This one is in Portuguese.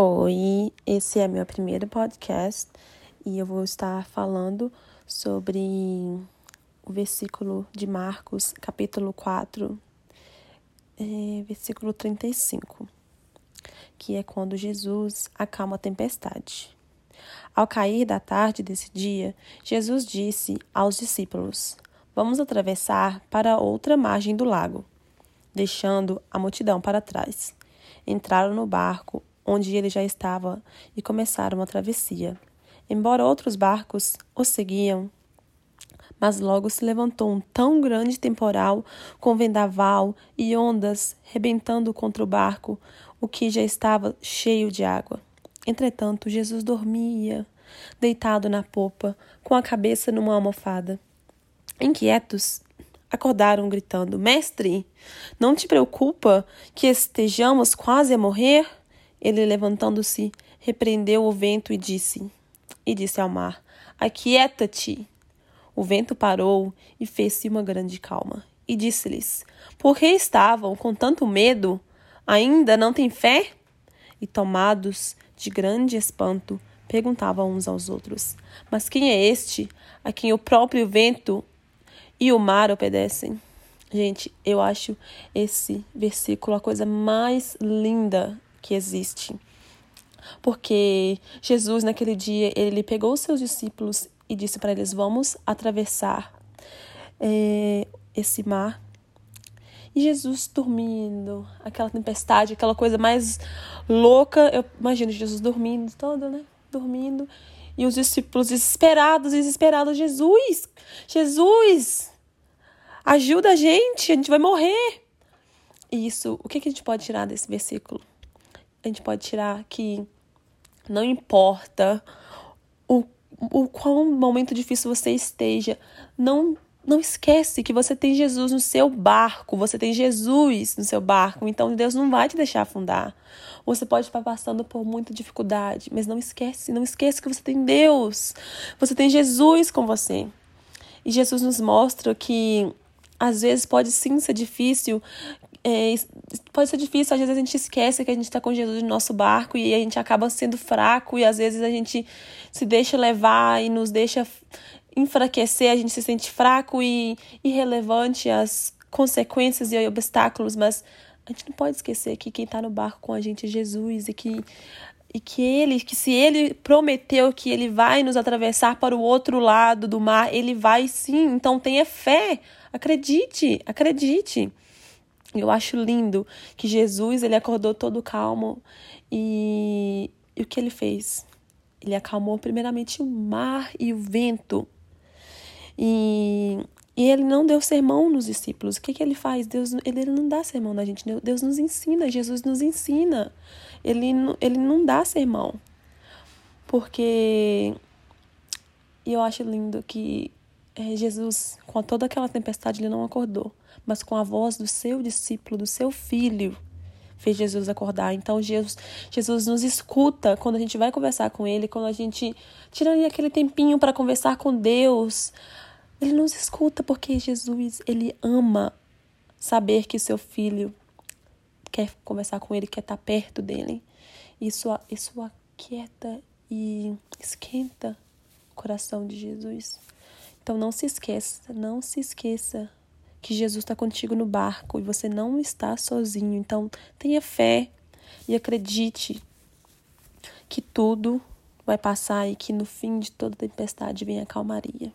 Oi, esse é meu primeiro podcast e eu vou estar falando sobre o versículo de Marcos, capítulo 4, é, versículo 35, que é quando Jesus acalma a tempestade. Ao cair da tarde desse dia, Jesus disse aos discípulos: Vamos atravessar para outra margem do lago, deixando a multidão para trás. Entraram no barco onde ele já estava, e começaram a travessia. Embora outros barcos o seguiam, mas logo se levantou um tão grande temporal, com vendaval e ondas rebentando contra o barco, o que já estava cheio de água. Entretanto, Jesus dormia, deitado na popa, com a cabeça numa almofada. Inquietos, acordaram gritando: Mestre, não te preocupa que estejamos quase a morrer? Ele, levantando-se, repreendeu o vento e disse: E disse ao mar: Aquieta-te. O vento parou e fez-se uma grande calma. E disse-lhes: Por que estavam com tanto medo? Ainda não têm fé? E tomados de grande espanto, perguntavam uns aos outros: Mas quem é este a quem o próprio vento e o mar obedecem? Gente, eu acho esse versículo a coisa mais linda que existe. Porque Jesus, naquele dia, ele pegou os seus discípulos e disse para eles: Vamos atravessar é, esse mar. E Jesus dormindo, aquela tempestade, aquela coisa mais louca. Eu imagino Jesus dormindo, todo, né? Dormindo. E os discípulos desesperados, desesperados: Jesus, Jesus, ajuda a gente, a gente vai morrer. E isso, o que, que a gente pode tirar desse versículo? A gente pode tirar que não importa o, o qual momento difícil você esteja, não não esquece que você tem Jesus no seu barco, você tem Jesus no seu barco, então Deus não vai te deixar afundar. Você pode estar passando por muita dificuldade, mas não esquece, não esquece que você tem Deus. Você tem Jesus com você. E Jesus nos mostra que às vezes pode sim ser difícil, é, pode ser difícil, às vezes a gente esquece que a gente está com Jesus no nosso barco e a gente acaba sendo fraco e às vezes a gente se deixa levar e nos deixa enfraquecer, a gente se sente fraco e irrelevante às consequências e obstáculos, mas a gente não pode esquecer que quem está no barco com a gente é Jesus e que e que ele, que se ele prometeu que ele vai nos atravessar para o outro lado do mar, ele vai sim. Então tenha fé, acredite, acredite. Eu acho lindo que Jesus, ele acordou todo calmo e, e o que ele fez? Ele acalmou primeiramente o mar e o vento. E, e ele não deu sermão nos discípulos. O que, que ele faz? Deus ele, ele não dá sermão na gente. Deus nos ensina, Jesus nos ensina. Ele, ele não dá sermão. Porque eu acho lindo que Jesus, com toda aquela tempestade, ele não acordou, mas com a voz do seu discípulo, do seu filho, fez Jesus acordar. Então Jesus, Jesus nos escuta quando a gente vai conversar com Ele, quando a gente tira ali aquele tempinho para conversar com Deus. Ele nos escuta porque Jesus, ele ama saber que seu filho quer conversar com ele, quer estar perto dele. Isso, isso aquieta e esquenta o coração de Jesus. Então não se esqueça, não se esqueça que Jesus está contigo no barco e você não está sozinho. Então tenha fé e acredite que tudo vai passar e que no fim de toda tempestade vem a calmaria.